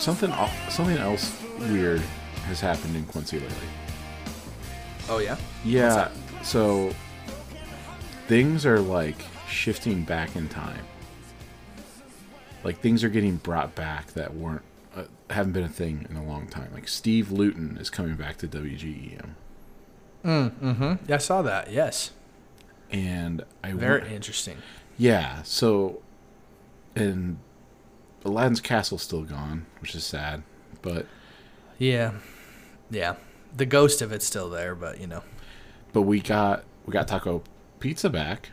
something something else weird has happened in Quincy lately. Oh yeah. Yeah. So things are like shifting back in time. Like things are getting brought back that weren't uh, haven't been a thing in a long time. Like Steve Luton is coming back to WGEM, Mm-hmm. Yeah, I saw that. Yes. and I Very interesting. yeah. So and Aladdin's Castle's still gone, which is sad. But Yeah. Yeah. The ghost of it's still there, but you know. but we got we got taco pizza back.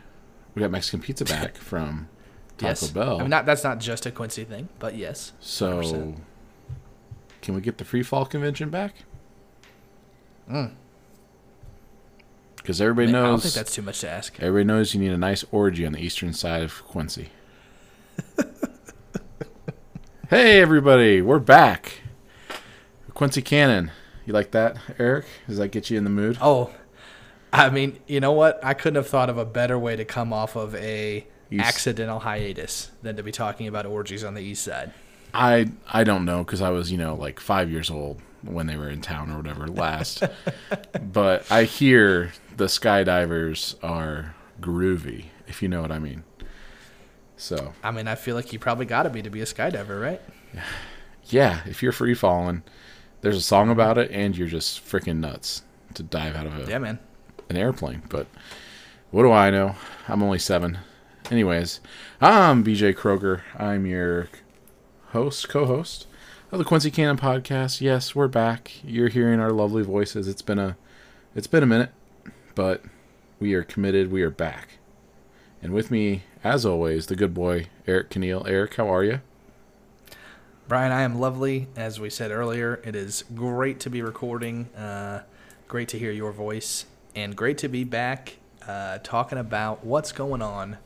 We got Mexican pizza back from Taco yes. Bell. I mean, not that's not just a Quincy thing, but yes. So, 100%. can we get the free fall convention back? Mm. Because everybody I don't knows. think that's too much to ask. everybody knows you need a nice orgy on the eastern side of Quincy. hey, everybody, we're back. Quincy Cannon, you like that, Eric? Does that get you in the mood? Oh, I mean, you know what? I couldn't have thought of a better way to come off of a s- accidental hiatus than to be talking about orgies on the east side. I I don't know because I was you know like five years old when they were in town or whatever last, but I hear the skydivers are groovy if you know what I mean. So I mean, I feel like you probably got to be to be a skydiver, right? yeah, if you're free falling, there's a song about it, and you're just freaking nuts to dive out of a, Yeah, man. an airplane. But what do I know? I'm only seven. Anyways, I'm BJ Kroger. I'm your host, co-host of the Quincy Cannon podcast. Yes, we're back. You're hearing our lovely voices. It's been a it's been a minute, but we are committed. We are back. And with me, as always, the good boy, Eric Keneal. Eric, how are you? Brian, I am lovely. As we said earlier, it is great to be recording. Uh, great to hear your voice, and great to be back uh, talking about what's going on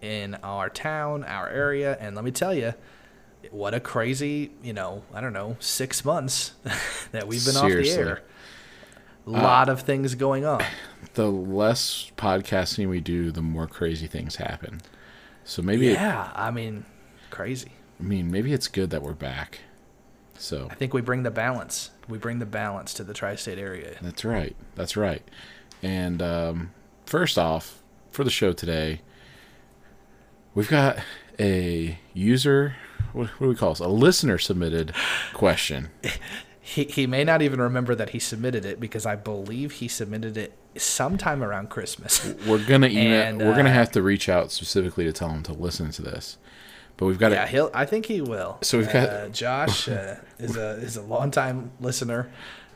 in our town, our area. And let me tell you, what a crazy, you know, I don't know, six months that we've been Seriously. off the air. A lot of things going on. The less podcasting we do, the more crazy things happen. So maybe it, Yeah, I mean, crazy. I mean, maybe it's good that we're back. So I think we bring the balance. We bring the balance to the tri-state area. That's right. That's right. And um, first off, for the show today, we've got a user. What, what do we call this? A listener submitted question. He, he may not even remember that he submitted it because I believe he submitted it sometime around Christmas. We're gonna email. And, we're gonna uh, have to reach out specifically to tell him to listen to this. But we've got yeah, it. he'll. I think he will. So we've got- uh, Josh uh, is a is a longtime listener,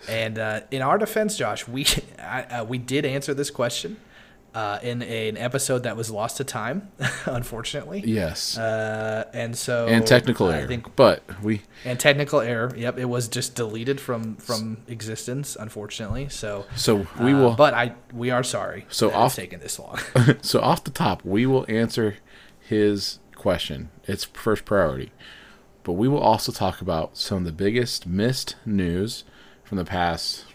and uh, in our defense, Josh, we I, uh, we did answer this question uh, in a, an episode that was lost to time, unfortunately. Yes. Uh, and so and technical I error. think but we and technical error. Yep, it was just deleted from from existence, unfortunately. So so we uh, will. but I we are sorry. So off- it's taken this long. so off the top, we will answer his question. It's first priority. But we will also talk about some of the biggest missed news from the past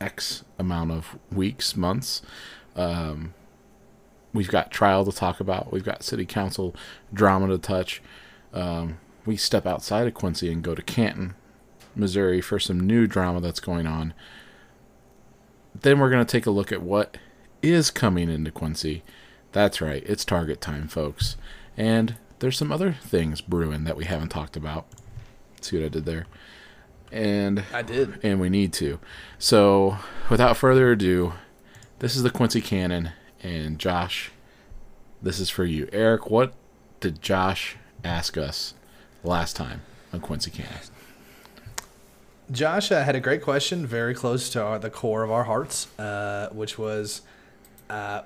X amount of weeks, months. Um, we've got trial to talk about. We've got city council drama to touch. Um, we step outside of Quincy and go to Canton, Missouri for some new drama that's going on. Then we're going to take a look at what is coming into Quincy. That's right, it's target time, folks. And there's some other things brewing that we haven't talked about. See what I did there? And I did. and we need to. So, without further ado, this is the Quincy Cannon and Josh. This is for you, Eric. What did Josh ask us last time on Quincy Cannon? Josh uh, had a great question, very close to our, the core of our hearts, uh, which was uh,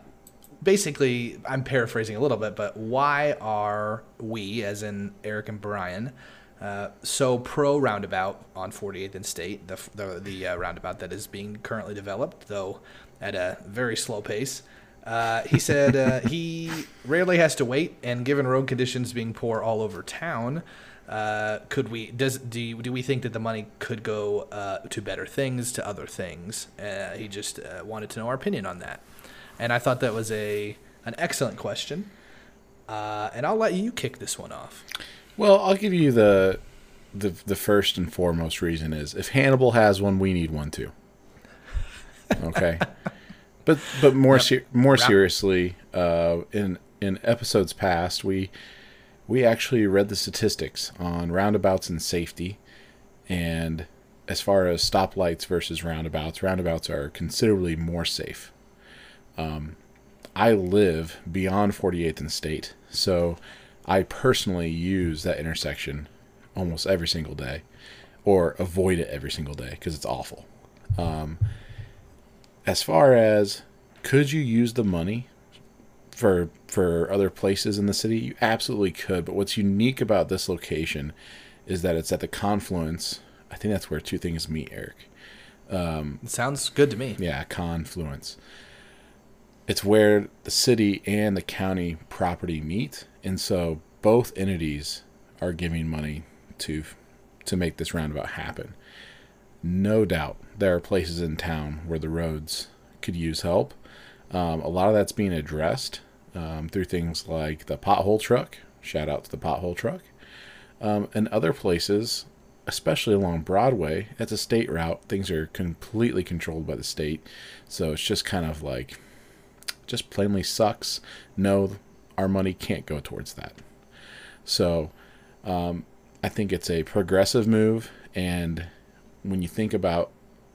basically, I'm paraphrasing a little bit, but why are we, as in Eric and Brian, uh, so pro roundabout on 48th and State, the, the, the uh, roundabout that is being currently developed, though at a very slow pace? Uh, he said uh, he rarely has to wait, and given road conditions being poor all over town, uh, could we does do do we think that the money could go uh, to better things, to other things? Uh, he just uh, wanted to know our opinion on that, and I thought that was a an excellent question. And I'll let you kick this one off. Well, I'll give you the the the first and foremost reason is if Hannibal has one, we need one too. Okay, but but more Yep. ser- more Round- seriously, uh, in in episodes past, we we actually read the statistics on roundabouts and safety, and as far as stoplights versus roundabouts, roundabouts are considerably more safe. Um, I live beyond 48th and State, so I personally use that intersection almost every single day, or avoid it every single day because it's awful. Um, as far as could you use the money for for other places in the city, you absolutely could. But what's unique about this location is that it's at the confluence. I think that's where two things meet, Eric. Um, it sounds good to me. Yeah, confluence. It's where the city and the county property meet, and so both entities are giving money to to make this roundabout happen. No doubt, there are places in town where the roads could use help. Um, a lot of that's being addressed um, through things like the pothole truck. Shout out to the pothole truck. Um, and other places, especially along Broadway, it's a state route. Things are completely controlled by the state. So it's just kind of like, just plainly sucks. No, our money can't go towards that. So um, I think it's a progressive move. And when you think about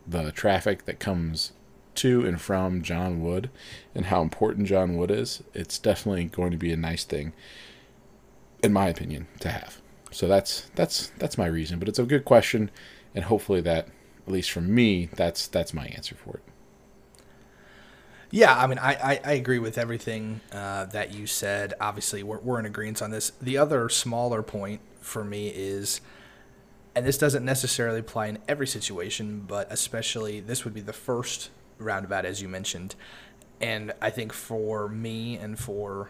the traffic that comes to and from John Wood and how important John Wood is, it's definitely going to be a nice thing, in my opinion, to have. So that's that's that's my reason. But it's a good question, and hopefully that, at least for me, that's that's my answer for it. Yeah, I mean, I, I, I agree with everything uh, that you said. Obviously, we're, we're in agreement on this. The other smaller point for me is, and this doesn't necessarily apply in every situation, but especially this would be the first roundabout, as you mentioned. And I think for me and for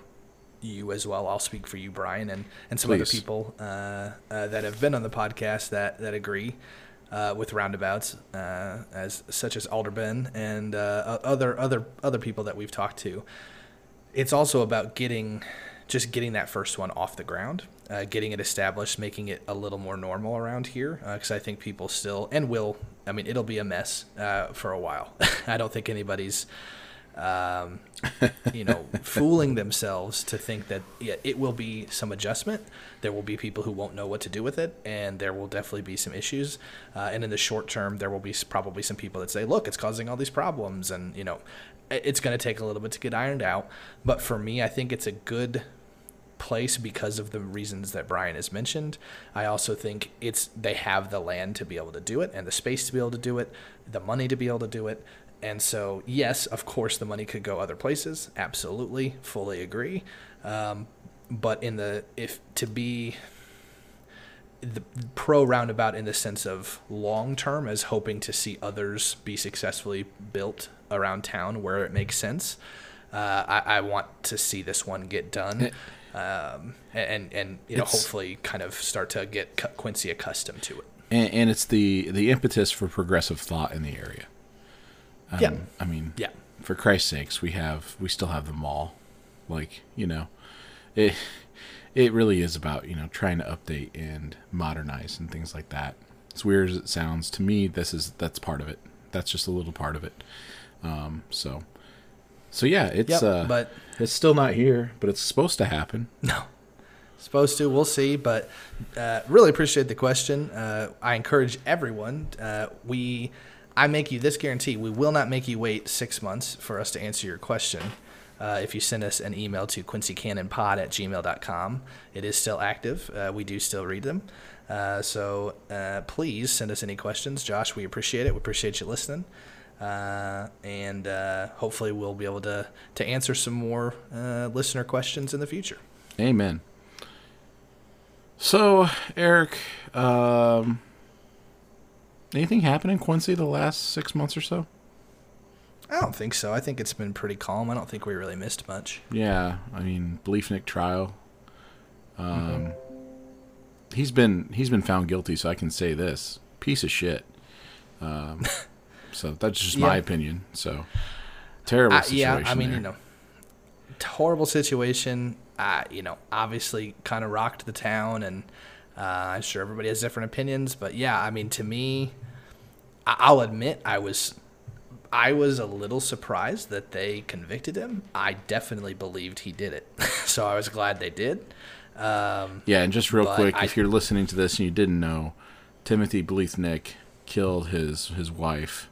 you as well, I'll speak for you, Brian, and, and some other Please. people uh, uh, that have been on the podcast that, that agree uh, with roundabouts, uh, as such as Alderben and uh, other other other people that we've talked to. It's also about getting just getting that first one off the ground, uh, getting it established, making it a little more normal around here. Because I think people still and will. I mean, it'll be a mess uh, for a while. I don't think anybody's um, you know, fooling themselves to think that yeah, it will be some adjustment. There will be people who won't know what to do with it, and there will definitely be some issues. Uh, and in the short term, there will be probably some people that say, "Look, it's causing all these problems," and you know, it's going to take a little bit to get ironed out. But for me, I think it's a good place because of the reasons that Brian has mentioned. I also think it's they have the land to be able to do it and the space to be able to do it, the money to be able to do it. And so, yes, of course, the money could go other places. Absolutely, fully agree. Um, but in the if to be the pro roundabout in the sense of long term as hoping to see others be successfully built around town where it makes sense. Uh, I, I want to see this one get done, um, and and you know It's- hopefully kind of start to get Quincy accustomed to it. And, and it's the the impetus for progressive thought in the area. Um, Yeah. I mean, Yeah, for Christ's sakes, we have we still have the mall. Like you know, it it really is about you know trying to update and modernize and things like that. As weird as it sounds to me, this is that's part of it. That's just a little part of it. Um, so so yeah, it's Yep, uh, but it's still not here, but it's supposed to happen. No. Supposed to, we'll see. But uh, really appreciate the question. Uh, I encourage everyone. Uh, we, I make you this guarantee: we will not make you wait six months for us to answer your question. Uh, if you send us an email to quincycannonpod at gmail.com, it is still active. Uh, we do still read them. Uh, so uh, please send us any questions. Josh, we appreciate it. We appreciate you listening. Uh, and uh, hopefully we'll be able to, to answer some more listener questions in the future. Amen. So, Eric, um, anything happened in Quincy the last six months or so? I don't think so. I think it's been pretty calm. I don't think we really missed much. Yeah, I mean, Bliefnick trial. Um, he's been he's been found guilty, so I can say this: piece of shit. Um, so that's just my opinion. So terrible I, situation. yeah, I mean, there. you know, horrible situation. Uh, you know, obviously kind of rocked the town, and Uh, I'm sure everybody has different opinions, but yeah, I mean, to me, I- I'll admit I was, I was a little surprised that they convicted him. I definitely believed he did it, so I was glad they did. Um, Yeah, and just real quick, I- if you're listening to this and you didn't know, Timothy Bliefnick killed his his wife,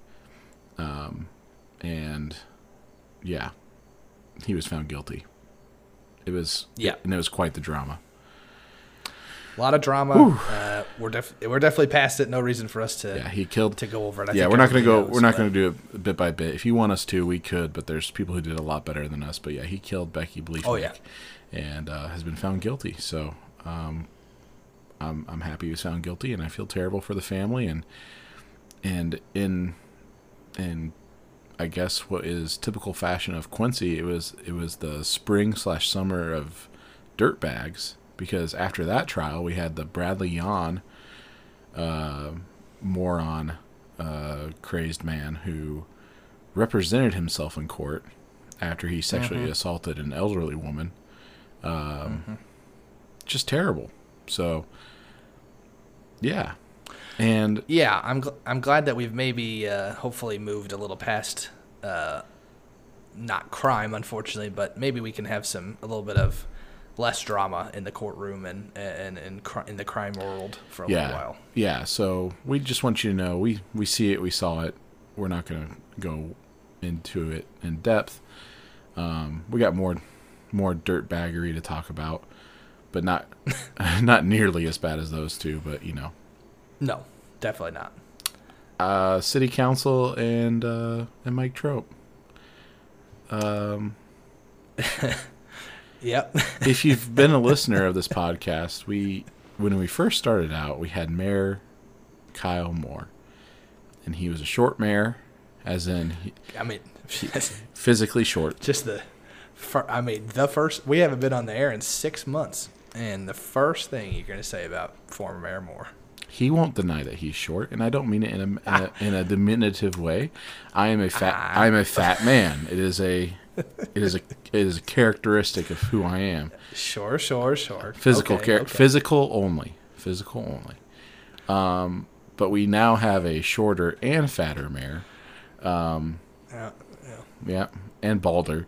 um, and yeah, he was found guilty. It was Yeah. and it was quite the drama. A lot of drama. Uh, we're def- we're definitely past it. No reason for us to Yeah, he killed. to go over it. I yeah, we're not going to go. everybody We're not gonna do it bit by bit. If you want us to, we could, but there's people who did a lot better than us. But yeah, he killed Becky Bliefnick. Oh, yeah. and uh, has been found guilty. So um, I'm I'm happy he was found guilty, and I feel terrible for the family. And and in in I guess what is typical fashion of Quincy, it was it was the spring slash summer of dirt bags because after that trial we had the Bradley Yon uh, moron uh, crazed man who represented himself in court after he sexually assaulted an elderly woman. Um, Just terrible. So, yeah. And Yeah, I'm gl- I'm glad that we've maybe uh, hopefully moved a little past uh, not crime, unfortunately, but maybe we can have some a little bit of less drama in the courtroom and and, and in the crime world for a yeah, little while. yeah. So we just want you to know we we see it, we saw it. We're not going to go into it in depth. Um, we got more more dirt baggery to talk about, but not not nearly as bad as those two. But you know, No, definitely not. uh, city council and uh, and Mike Troup. Um, Yep. if you've been a listener of this podcast, we when we first started out, we had Mayor Kyle Moore, and he was a short mayor, as in he, I mean, physically short. just the. Fir- I mean, the first we haven't been on the air in six months, and the first thing you're gonna say about former Mayor Moore. He won't deny that he's short, and I don't mean it in a, in a, in a diminutive way. I am a fat. I am a fat man. It is a. It is a. It is a characteristic of who I am. Sure, sure, sure. Physical Okay, char- okay. Physical only. Physical only. Um, but we now have a shorter and fatter mayor. Yeah, Yeah, and balder.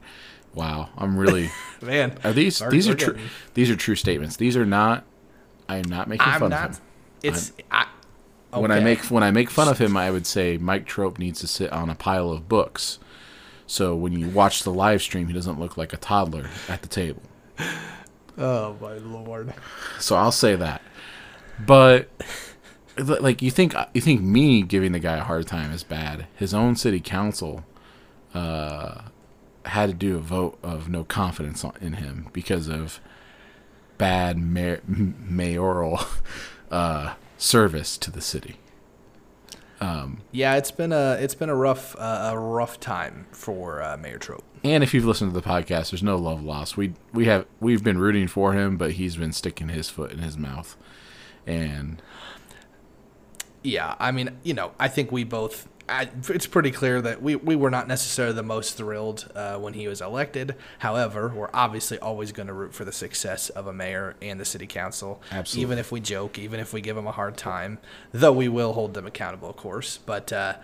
Wow, I'm really. man. Are these these are true? These are true statements. These are not. I am not making I'm fun not. of him. It's I, When I okay. make when I make fun of him, I would say Mike Troup needs to sit on a pile of books. So when you watch the live stream, he doesn't look like a toddler at the table. Oh my lord. So I'll say that. But like you think you think me giving the guy a hard time is bad. His own city council uh, had to do a vote of no confidence in him because of bad mayor, mayoral uh, service to the city. Yeah, it's been a it's been a rough uh, a rough time for uh, Mayor Troup. And if you've listened to the podcast, there's no love lost. We we have we've been rooting for him, but he's been sticking his foot in his mouth. And Yeah, I mean, you know, I think we both. I, it's pretty clear that we, we were not necessarily the most thrilled uh, when he was elected. However, we're obviously always going to root for the success of a mayor and the city council. Absolutely. Even if we joke, even if we give them a hard time, though we will hold them accountable, of course. But uh,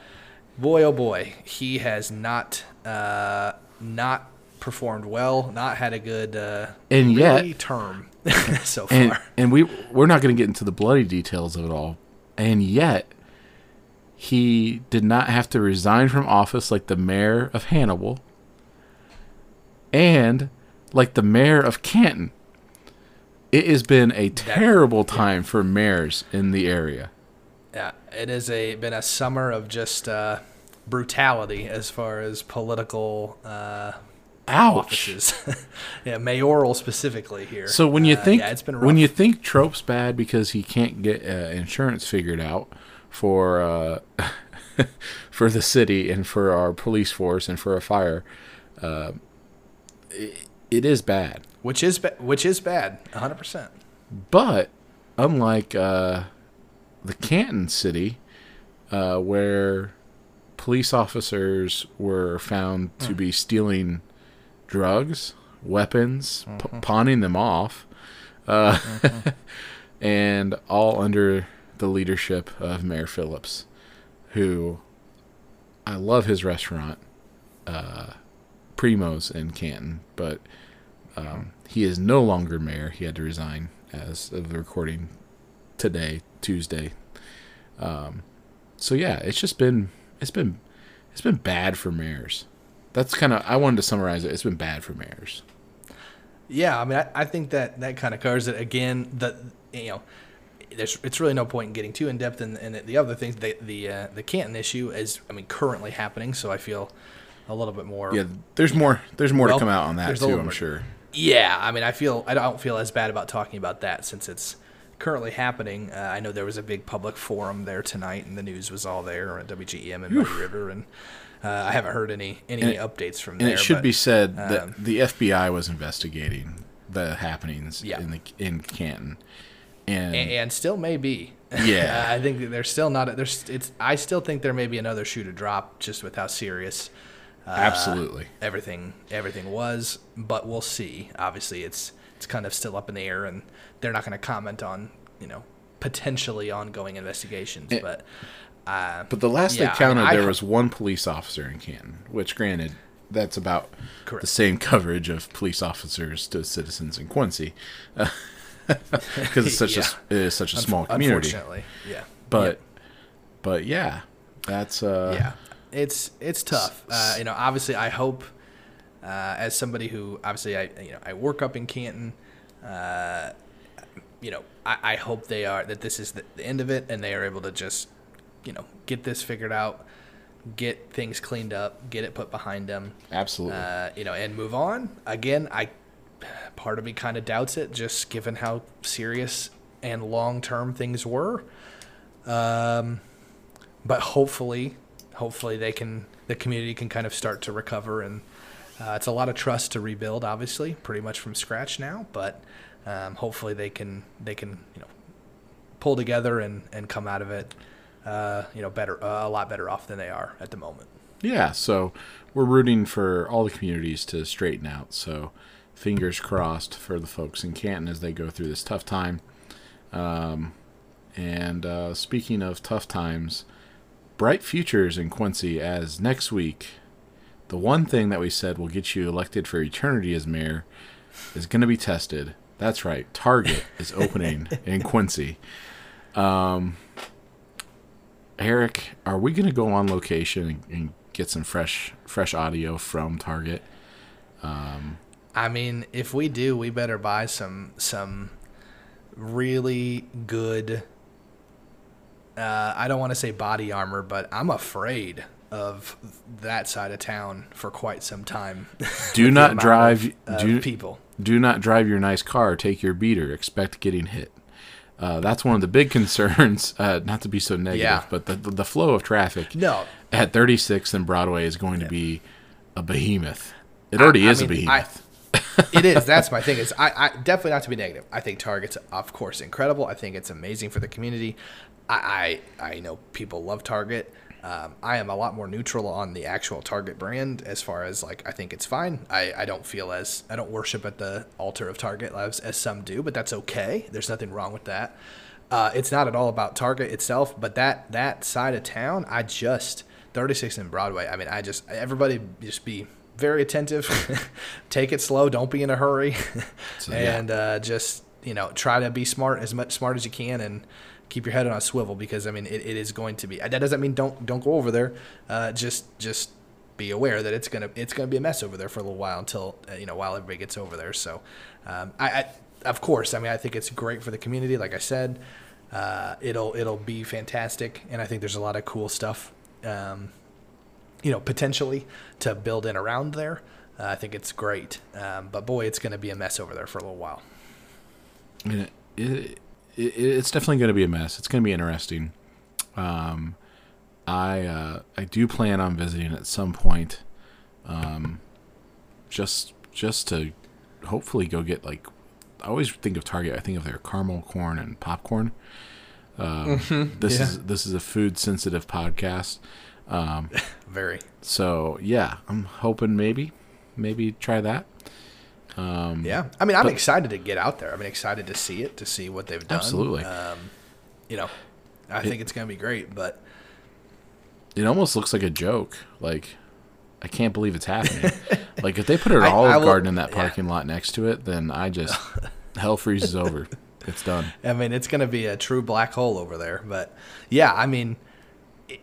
boy, oh boy, he has not uh, not performed well, not had a good uh, And really yet- term so far. and and we we're not going to get into the bloody details of it all. And yet he did not have to resign from office like the mayor of Hannibal and like the mayor of Canton. It has been a terrible time for mayors in the area. Yeah, it has a been a summer of just uh, brutality as far as political uh, Ouch. offices. yeah, mayoral specifically here. So when you Uh, think yeah, it's been when you think Troup's bad because he can't get uh, insurance figured out for uh, for the city and for our police force and for a fire, uh, it, it is bad. which is ba- which is bad, 100. percent But unlike uh, the Canton city, uh, where police officers were found to be stealing drugs, weapons, p- pawning them off, uh, and all under the leadership of Mayor Phillips, who I love his restaurant, uh, Primo's in Canton, but um, he is no longer mayor. He had to resign as of the recording today, Tuesday. Um, so yeah, it's just been it's been it's been bad for mayors. That's kind of I wanted to summarize it. It's been bad for mayors. Yeah, I mean, I, I think that that kind of covers it. Again, the you know, there's it's really no point in getting too in depth in, in the other things. The the uh, the Canton issue is, I mean, currently happening. So I feel a little bit more. Yeah, there's more. There's more Well, to come out on that too. I'm more. sure. Yeah, I mean, I feel I don't feel as bad about talking about that since it's currently happening. Uh, I know there was a big public forum there tonight, and the news was all there at WGEM and Muddy River, and uh, I haven't heard any any And updates from And there. it should but- be said um, that the FBI was investigating the happenings Yeah. in the in Canton, and, and, and still may be. Yeah. I think there's still not. A, there's it's. I still think there may be another shoe to drop, just with how serious. Uh, absolutely. everything everything was, but we'll see. Obviously, it's it's kind of still up in the air, and they're not going to comment on you know potentially ongoing investigations. It- but uh, But the last Yeah, I they counted, I there was one police officer in Canton, which, granted, that's about Correct. the same coverage of police officers to citizens in Quincy, because it's such Yeah. a it is such a small community. unfortunately, yeah, But but yeah, that's uh yeah, it's it's tough. Uh, you know, obviously, I hope uh, as somebody who obviously I you know I work up in Canton. Uh, you know, I, I hope they are that this is the, the end of it, and they are able to just you know get this figured out, get things cleaned up, get it put behind them. absolutely. uh, you know, and move on. Again, I part of me kind of doubts it, just given how serious and long term things were. Um, but hopefully, hopefully they can, the community can kind of start to recover, and uh, it's a lot of trust to rebuild, obviously, pretty much from scratch now. But um, hopefully they can, they can, you know, pull together and and come out of it, uh, you know, better, uh, a lot better off than they are at the moment. yeah, so we're rooting for all the communities to straighten out. So fingers crossed for the folks in Canton as they go through this tough time. Um, and uh, speaking of tough times, bright futures in Quincy as next week, the one thing that we said will get you elected for eternity as mayor is going to be tested. That's right. Target is opening in Quincy. Um, Eric, are we going to go on location and, and get some fresh fresh audio from Target? I mean, if we do, we better buy some some really good. Uh, I don't want to say body armor, but I'm afraid of that side of town for quite some time. Do not drive. of, uh, do people. do not drive your nice car. Take your beater. Expect getting hit. Uh, that's one of the big concerns. Uh, not to be so negative, Yeah. but the the flow of traffic No, at 36th and Broadway is going to be a behemoth. It already I is a mean, behemoth. It is. That's my thing. Is I, I definitely not to be negative. I think Target's of course incredible. I think it's amazing for the community. I I, I know people love Target. Um, I am a lot more neutral on the actual Target brand as far as like I think it's fine. I, I don't feel as I don't worship at the altar of Target as, as some do, but that's okay. There's nothing wrong with that. Uh, it's not at all about Target itself, but that that side of town, I just 36 and Broadway. I mean, I just everybody just be very attentive. Take it slow. Don't be in a hurry, So, yeah. and uh, just you know try to be smart as much smart as you can and keep your head on a swivel because I mean it, it is going to be. That doesn't mean don't don't go over there. Uh, just just be aware that it's gonna it's gonna be a mess over there for a little while until uh, you know while everybody gets over there. So um, I, I of course I mean I think it's great for the community. Like I said, uh, it'll it'll be fantastic, and I think there's a lot of cool stuff. Um, you know, potentially to build in around there. Uh, I think it's great, um, but boy, it's going to be a mess over there for a little while. It, it, it, it's definitely going to be a mess. It's going to be interesting. Um, I uh, I do plan on visiting at some point, um, just just to hopefully go get like. I always think of Target. I think of their caramel corn and popcorn. Um, This yeah. is this is a food sensitive podcast, Very. so yeah, I'm hoping maybe maybe try that. Um, Yeah, I mean, I'm But- excited to get out there. I'm excited to see it, to see what they've done. Absolutely. Um, you know, I think it's going to be great. But It almost looks like a joke. Like, I can't believe it's happening. like, if they put an I- Olive I will- Garden in that yeah. parking lot next to it, then I just hell freezes over. It's done. I mean, it's going to be a true black hole over there. But yeah, I mean,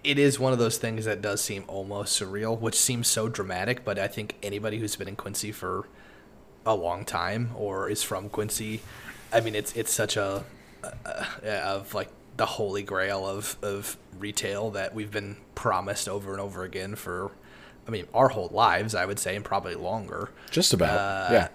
it is one of those things that does seem almost surreal, which seems so dramatic. But I think anybody who's been in Quincy for a long time or is from Quincy, I mean, it's it's such a, a of like the holy grail of of retail that we've been promised over and over again for, I mean, our whole lives, I would say, and probably longer. Just about. Uh, yeah.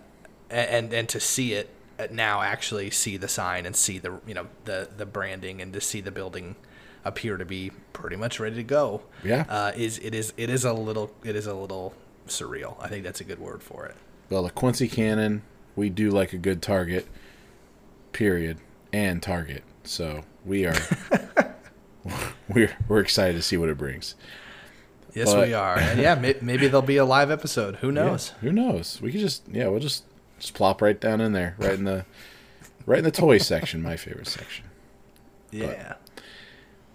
and and, and to see it uh, now actually see the sign and see the you know the the branding and to see the building appear to be pretty much ready to go Yeah. uh, is it is it is a little it is a little surreal i think that's a good word for it Well, the Quincy Cannon, we do like a good target, period, and target. So we are we're we're excited to see what it brings. yes But- we are and yeah may, maybe there'll be a live episode who knows Yeah, who knows? We could just yeah, we'll just just plop right down in there, right in the right in the toy section, my favorite section. yeah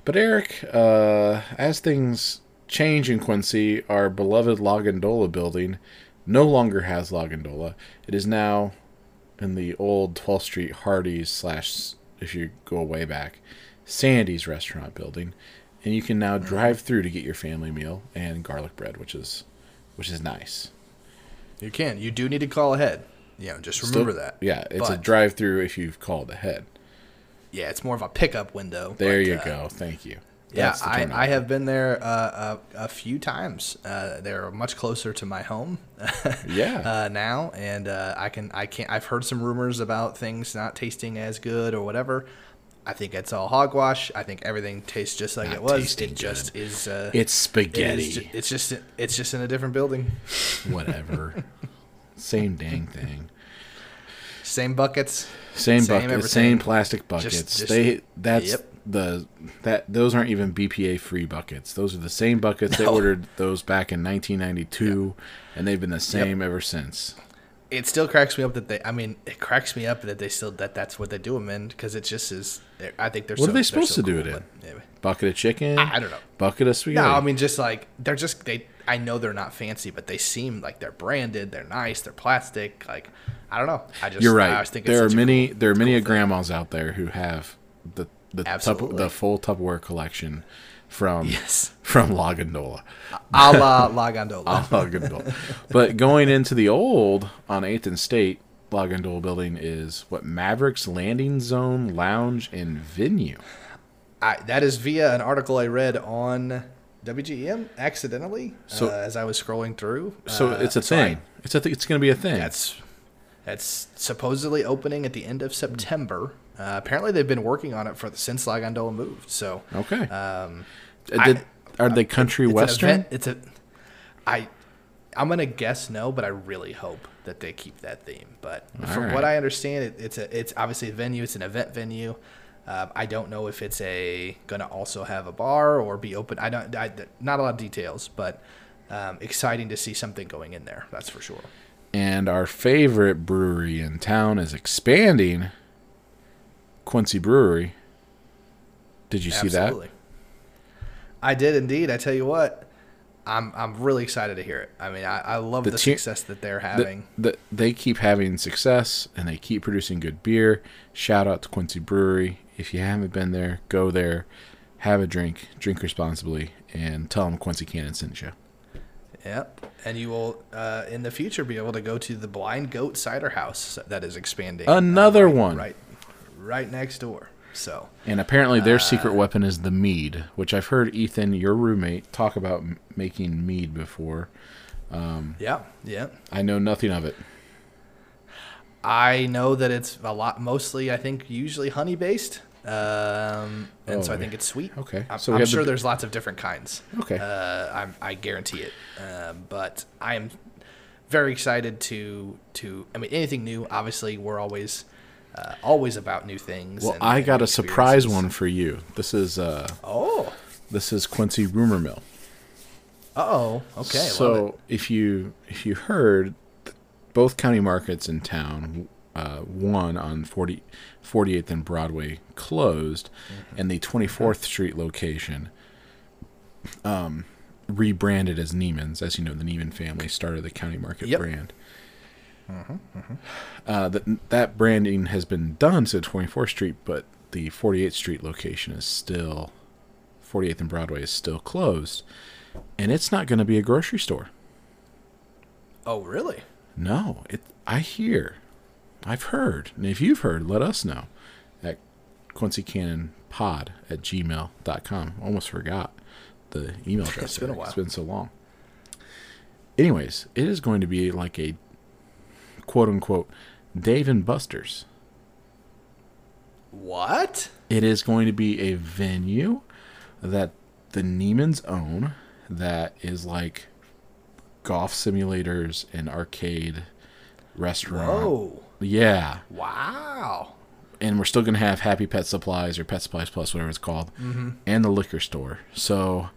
But Eric, uh, as things change in Quincy, our beloved La Gondola building no longer has La Gondola. It is now in the old 12th Street Hardee's slash, if you go way back, Sandy's restaurant building, and you can now drive through to get your family meal and garlic bread, which is which is nice. you can you do need to call ahead you know just Still- remember that Yeah, it's a drive through if you've called ahead. Yeah it's more of a pickup window There but, you uh, go. Thank you. Yeah, That's the I. I have been there uh, a, a few times. Uh, they're much closer to my home. Yeah. uh, now, and uh, I can I can't. I've heard some rumors about things not tasting as good or whatever. I think it's all hogwash. I think everything tastes just like Not it was. It just is. Uh, It's spaghetti. ju- it's just it's just in a different building. Whatever. Same dang thing. Same buckets. Same, Same bucket, everything. same plastic buckets. just- they that's yep. the that those aren't even BPA free buckets. Those are the same buckets they ordered those back in 1992, and they've been the same ever since. It still cracks me up that they. I mean, it cracks me up that they still that that's what they do them in because it just is. I think they're. What so, are they supposed so to do cool, it in? anyway. Bucket of chicken. I- I don't know. Bucket of spaghetti. No, I mean just like they're just they. I know they're not fancy, but they seem like they're branded. They're nice. They're plastic. Like I don't know. I just you're I right. always think it's there are many cool- there are many cool grandmas out there who have the the tup, the full Tupperware collection from Yes. from La Gondola. a la La Gondola. But going into the old on 8th and State, La Gondola building is what Mavericks Landing Zone Lounge and Venue. I, that is via an article I read on WGEM accidentally So- uh, as I was scrolling through. So Uh, it's a I- thing. it's a th- it's going to be a thing. That's that's supposedly opening at the end of September. Uh, apparently, they've been working on it for since La Gondola moved. So okay. um, Uh, Did, are they country it's western? event- it's a I I'm gonna guess no, but I really hope that they keep that theme. But from right. what I understand, it, it's a it's obviously a venue. It's an event venue. Uh, I don't know if it's a gonna also have a bar or be open. I don't. I, not a lot of details, but um, exciting to see something going in there. That's for sure. And our favorite brewery in town is expanding. Quincy Brewery. Did you see that? Absolutely. I did indeed. I tell you what, I'm I'm really excited to hear it. I mean, I, I love The the, te- success that they're having. The, the, they keep having success and they keep producing good beer. Shout out to Quincy Brewery. If you haven't been there, go there, have a drink, drink responsibly, and tell them Quincy Cannon sent you. Yep. And you will, uh, in the future, be able to go to the Blind Goat Cider House that is expanding. Another uh, right, one. Right, right next door. So, And apparently, their secret Uh, weapon is the mead, which I've heard Ethan, your roommate, talk about m- making mead before. Um, yeah, yeah. I know nothing of it. I know that it's a lot, mostly, I think, usually honey based. Um, and so I Oh, think it's sweet. okay. I'm, So I'm have the- sure there's lots of different kinds. Okay. Uh, I'm, I guarantee it. Um, but I am very excited to to. I mean, anything new. Obviously, we're always uh, always about new things. Well, and- I got a surprise one for you. This is uh, Oh. this is Quincy Rumor Mill. Oh. Okay. so if you if you heard both county markets in town, uh, one on 40, 48th and Broadway, closed, and the 24th Street location um, rebranded as Niemann's. As you know, the Neiman family started the county market Yep. brand. Uh, that that branding has been done to 24th Street, but the 48th Street location is still 48th and Broadway is still closed, and it's not going to be a grocery store. Oh, really? No, it. I hear, I've heard, and if you've heard, let us know at Quincy Cannon Pod at gmail.com. Almost forgot the email address. It's been a while. It's been so long. Anyways, it is going to be like a quote unquote Dave and Buster's. What? It is going to be a venue that the Niemann's own that is like golf simulators and arcade restaurant. Whoa. Yeah. Wow. And we're still going to have Happy Pet Supplies or Pet Supplies Plus, whatever it's called, Mm-hmm. and the liquor store. So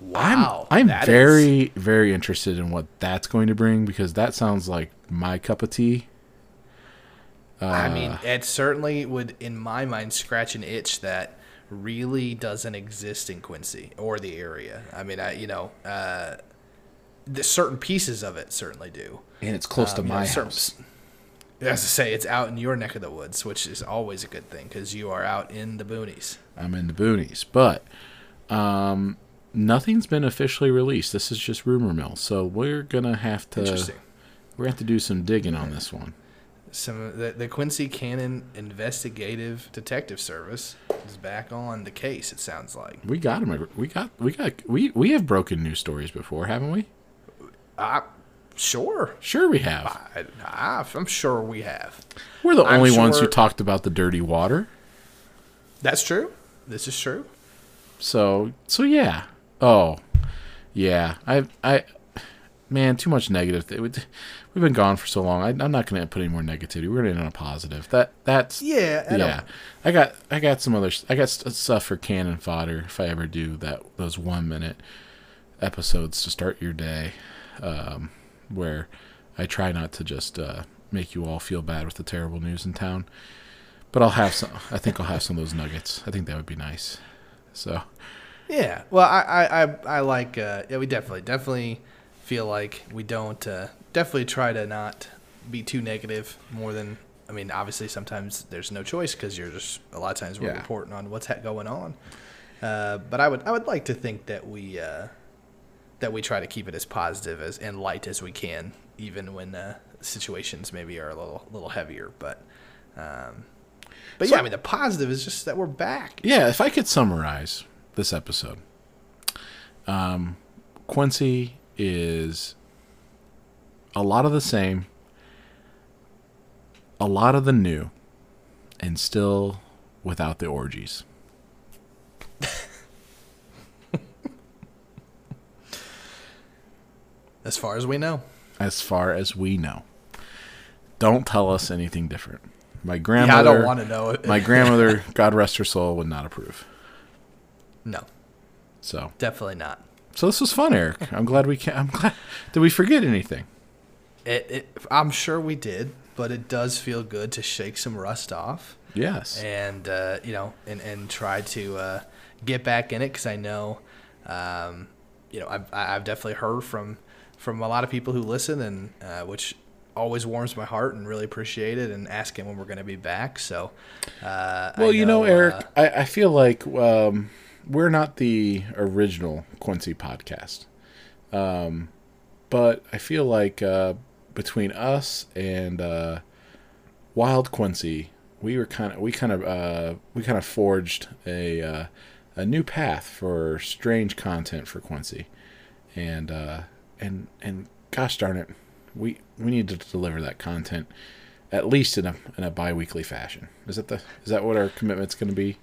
Wow. I'm, I'm that is- very, very interested in what that's going to bring because that sounds like my cup of tea. I Uh, mean, it certainly would, in my mind, scratch an itch that really doesn't exist in Quincy or the area. I mean, I you know, uh, the certain pieces of it certainly do. And it's close to Um, know, my certain- house. As I say, it's out in your neck of the woods, which is always a good thing because you are out in the boonies. I'm in the boonies, but um, nothing's been officially released. This is just rumor mill, so we're gonna have to Interesting. we're gonna have to do some digging on this one. Some the, the Quincy Cannon Investigative Detective Service is back on the case. It sounds like. We got them. We got we got we we have broken news stories before, haven't we? Uh, sure. Sure, we have. I, I, I'm sure we have. We're the I'm only ones who talked about the dirty water. That's true. This is true. So so yeah. Oh, yeah. I I man, too much negative. We've been gone for so long. I, I'm not going to put any more negativity. We're going to end on a positive. That that's Yeah. I yeah. I got I got some other I got st- stuff for cannon fodder if I ever do that those one minute episodes to start your day, um, where I try not to just uh, make you all feel bad with the terrible news in town. But I'll have some. I think I'll have some of those nuggets. I think that would be nice. So Yeah. Well, I I I, I like. Uh, yeah, we definitely definitely feel like we don't uh, definitely try to not be too negative more than. I mean, obviously, sometimes there's no choice because you're just a lot of times we're Yeah. reporting on what's going on. Uh, but I would I would like to think that we uh, that we try to keep it as positive as and light as we can, even when uh, situations maybe are a little little heavier. But um, but So- yeah, I mean, the positive is just that we're back. yeah, if I could summarize this episode, um, Quincy is a lot of the same, a lot of the new, and still without the orgies. As far as we know. as far as we know. Don't tell us anything different. My Yeah, I don't want to know it. my grandmother, God rest her soul, would not approve. no, So, definitely not. so this was fun, Eric. I'm glad we can. I'm glad. Did we forget anything? It, it, I'm sure we did, but it does feel good to shake some rust off Yes. and uh, you know and, and try to uh, get back in it because I know, um, you know, I've I've definitely heard from from a lot of people who listen and uh, which always warms my heart and really appreciate it and asking when we're going to be back. So, uh, Well, you know, uh, Eric, I, I feel like um, we're not the original Quincy podcast, um, but I feel like uh, between us and uh, Wild Quincy, we were kind of we kind of uh, we kind of forged a uh, a new path for strange content for Quincy, and uh, and and gosh darn it, we we need to deliver that content at least in a in a biweekly fashion. Is that the is that what our commitment's going to be?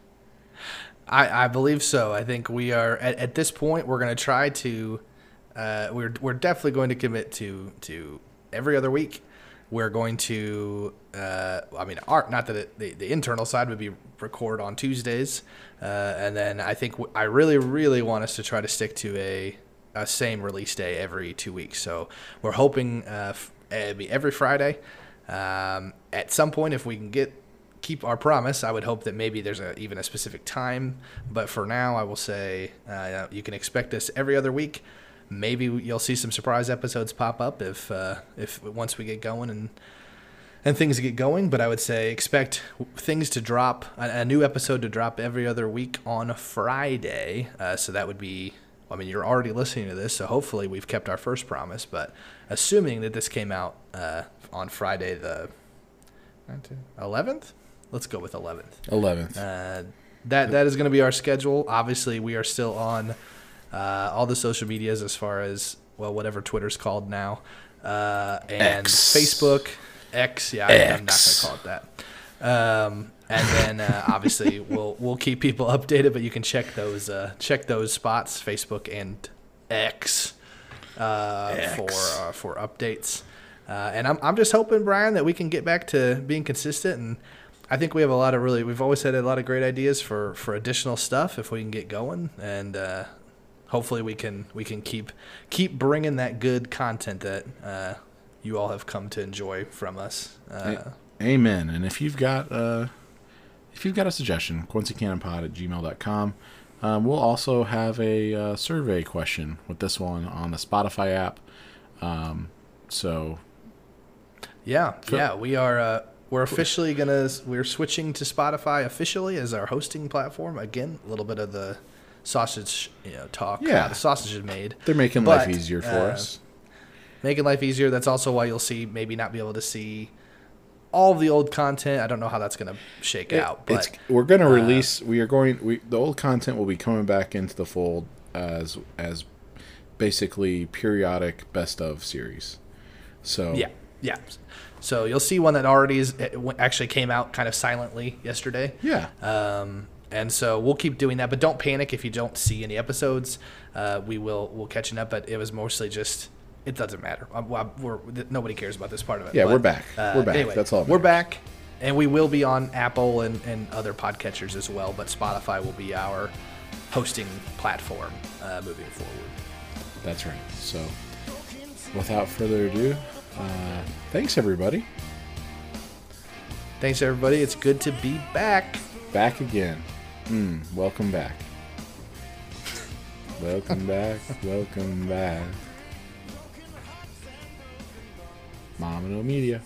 I, I believe so. I think we are at, at this point. We're going to try to. Uh, we're we're definitely going to commit to to every other week. We're going to. Uh, I mean, our not that it, the the internal side would be record on Tuesdays, uh, and then I think w- I really really want us to try to stick to a a same release day every two weeks. So we're hoping uh, every Friday. Um, at some point, if we can get keep our promise, I would hope that maybe there's a, even a specific time. But for now, I will say uh, you can expect us every other week. Maybe you'll see some surprise episodes pop up if uh, if once we get going and and things get going. But I would say expect things to drop a, a new episode to drop every other week on Friday. Uh, so that would be. I mean, you're already listening to this, so hopefully we've kept our first promise. But assuming that this came out uh, on Friday the 11th, let's go with 11th. 11th. Uh, that that is going to be our schedule. Obviously, we are still on uh, all the social medias as far as well, whatever Twitter's called now, uh, and X. Facebook, X. Yeah, I, I'm not going to call it that. Um, and then uh, obviously we'll we'll keep people updated, but you can check those uh, check those spots, Facebook and X, uh, X. for uh, for updates. Uh, and I'm I'm just hoping, Brian, that we can get back to being consistent and. I think we have a lot of really. We've always had a lot of great ideas for for additional stuff if we can get going, and uh, hopefully we can we can keep keep bringing that good content that uh, you all have come to enjoy from us. Uh, Amen. And if you've got uh, if you've got a suggestion, QuincyCannonPod at gmail.com. Um, we'll also have a uh, survey question with this one on the Spotify app. Um, so yeah, yeah, we are. Uh, we're officially gonna. We're switching to Spotify officially as our hosting platform. Again, a little bit of the sausage, you know, talk. Yeah. the sausage is made. they're making But, life easier for uh, us. making life easier. That's also why you'll see maybe not be able to see all the old content. I don't know how that's gonna shake out, it's but we're going to uh, release. We are going. We the old content will be coming back into the fold as as basically periodic best of series. So yeah, yeah. So you'll see one that already is actually came out kind of silently yesterday. yeah. Um, and so we'll keep doing that, but don't panic if you don't see any episodes. Uh, we will we'll catching up, but it was mostly just it doesn't matter. Well, we're, th- nobody cares about this part of it. Yeah, but, we're back. We're back. anyway, That's all We're back, and we will be on Apple and, and other podcatchers as well. But Spotify will be our hosting platform uh, moving forward. That's right. So, without further ado, uh, thanks everybody. Thanks everybody. It's good to be back. Back again. Mm, welcome back. welcome back. Welcome back. Mamma Media.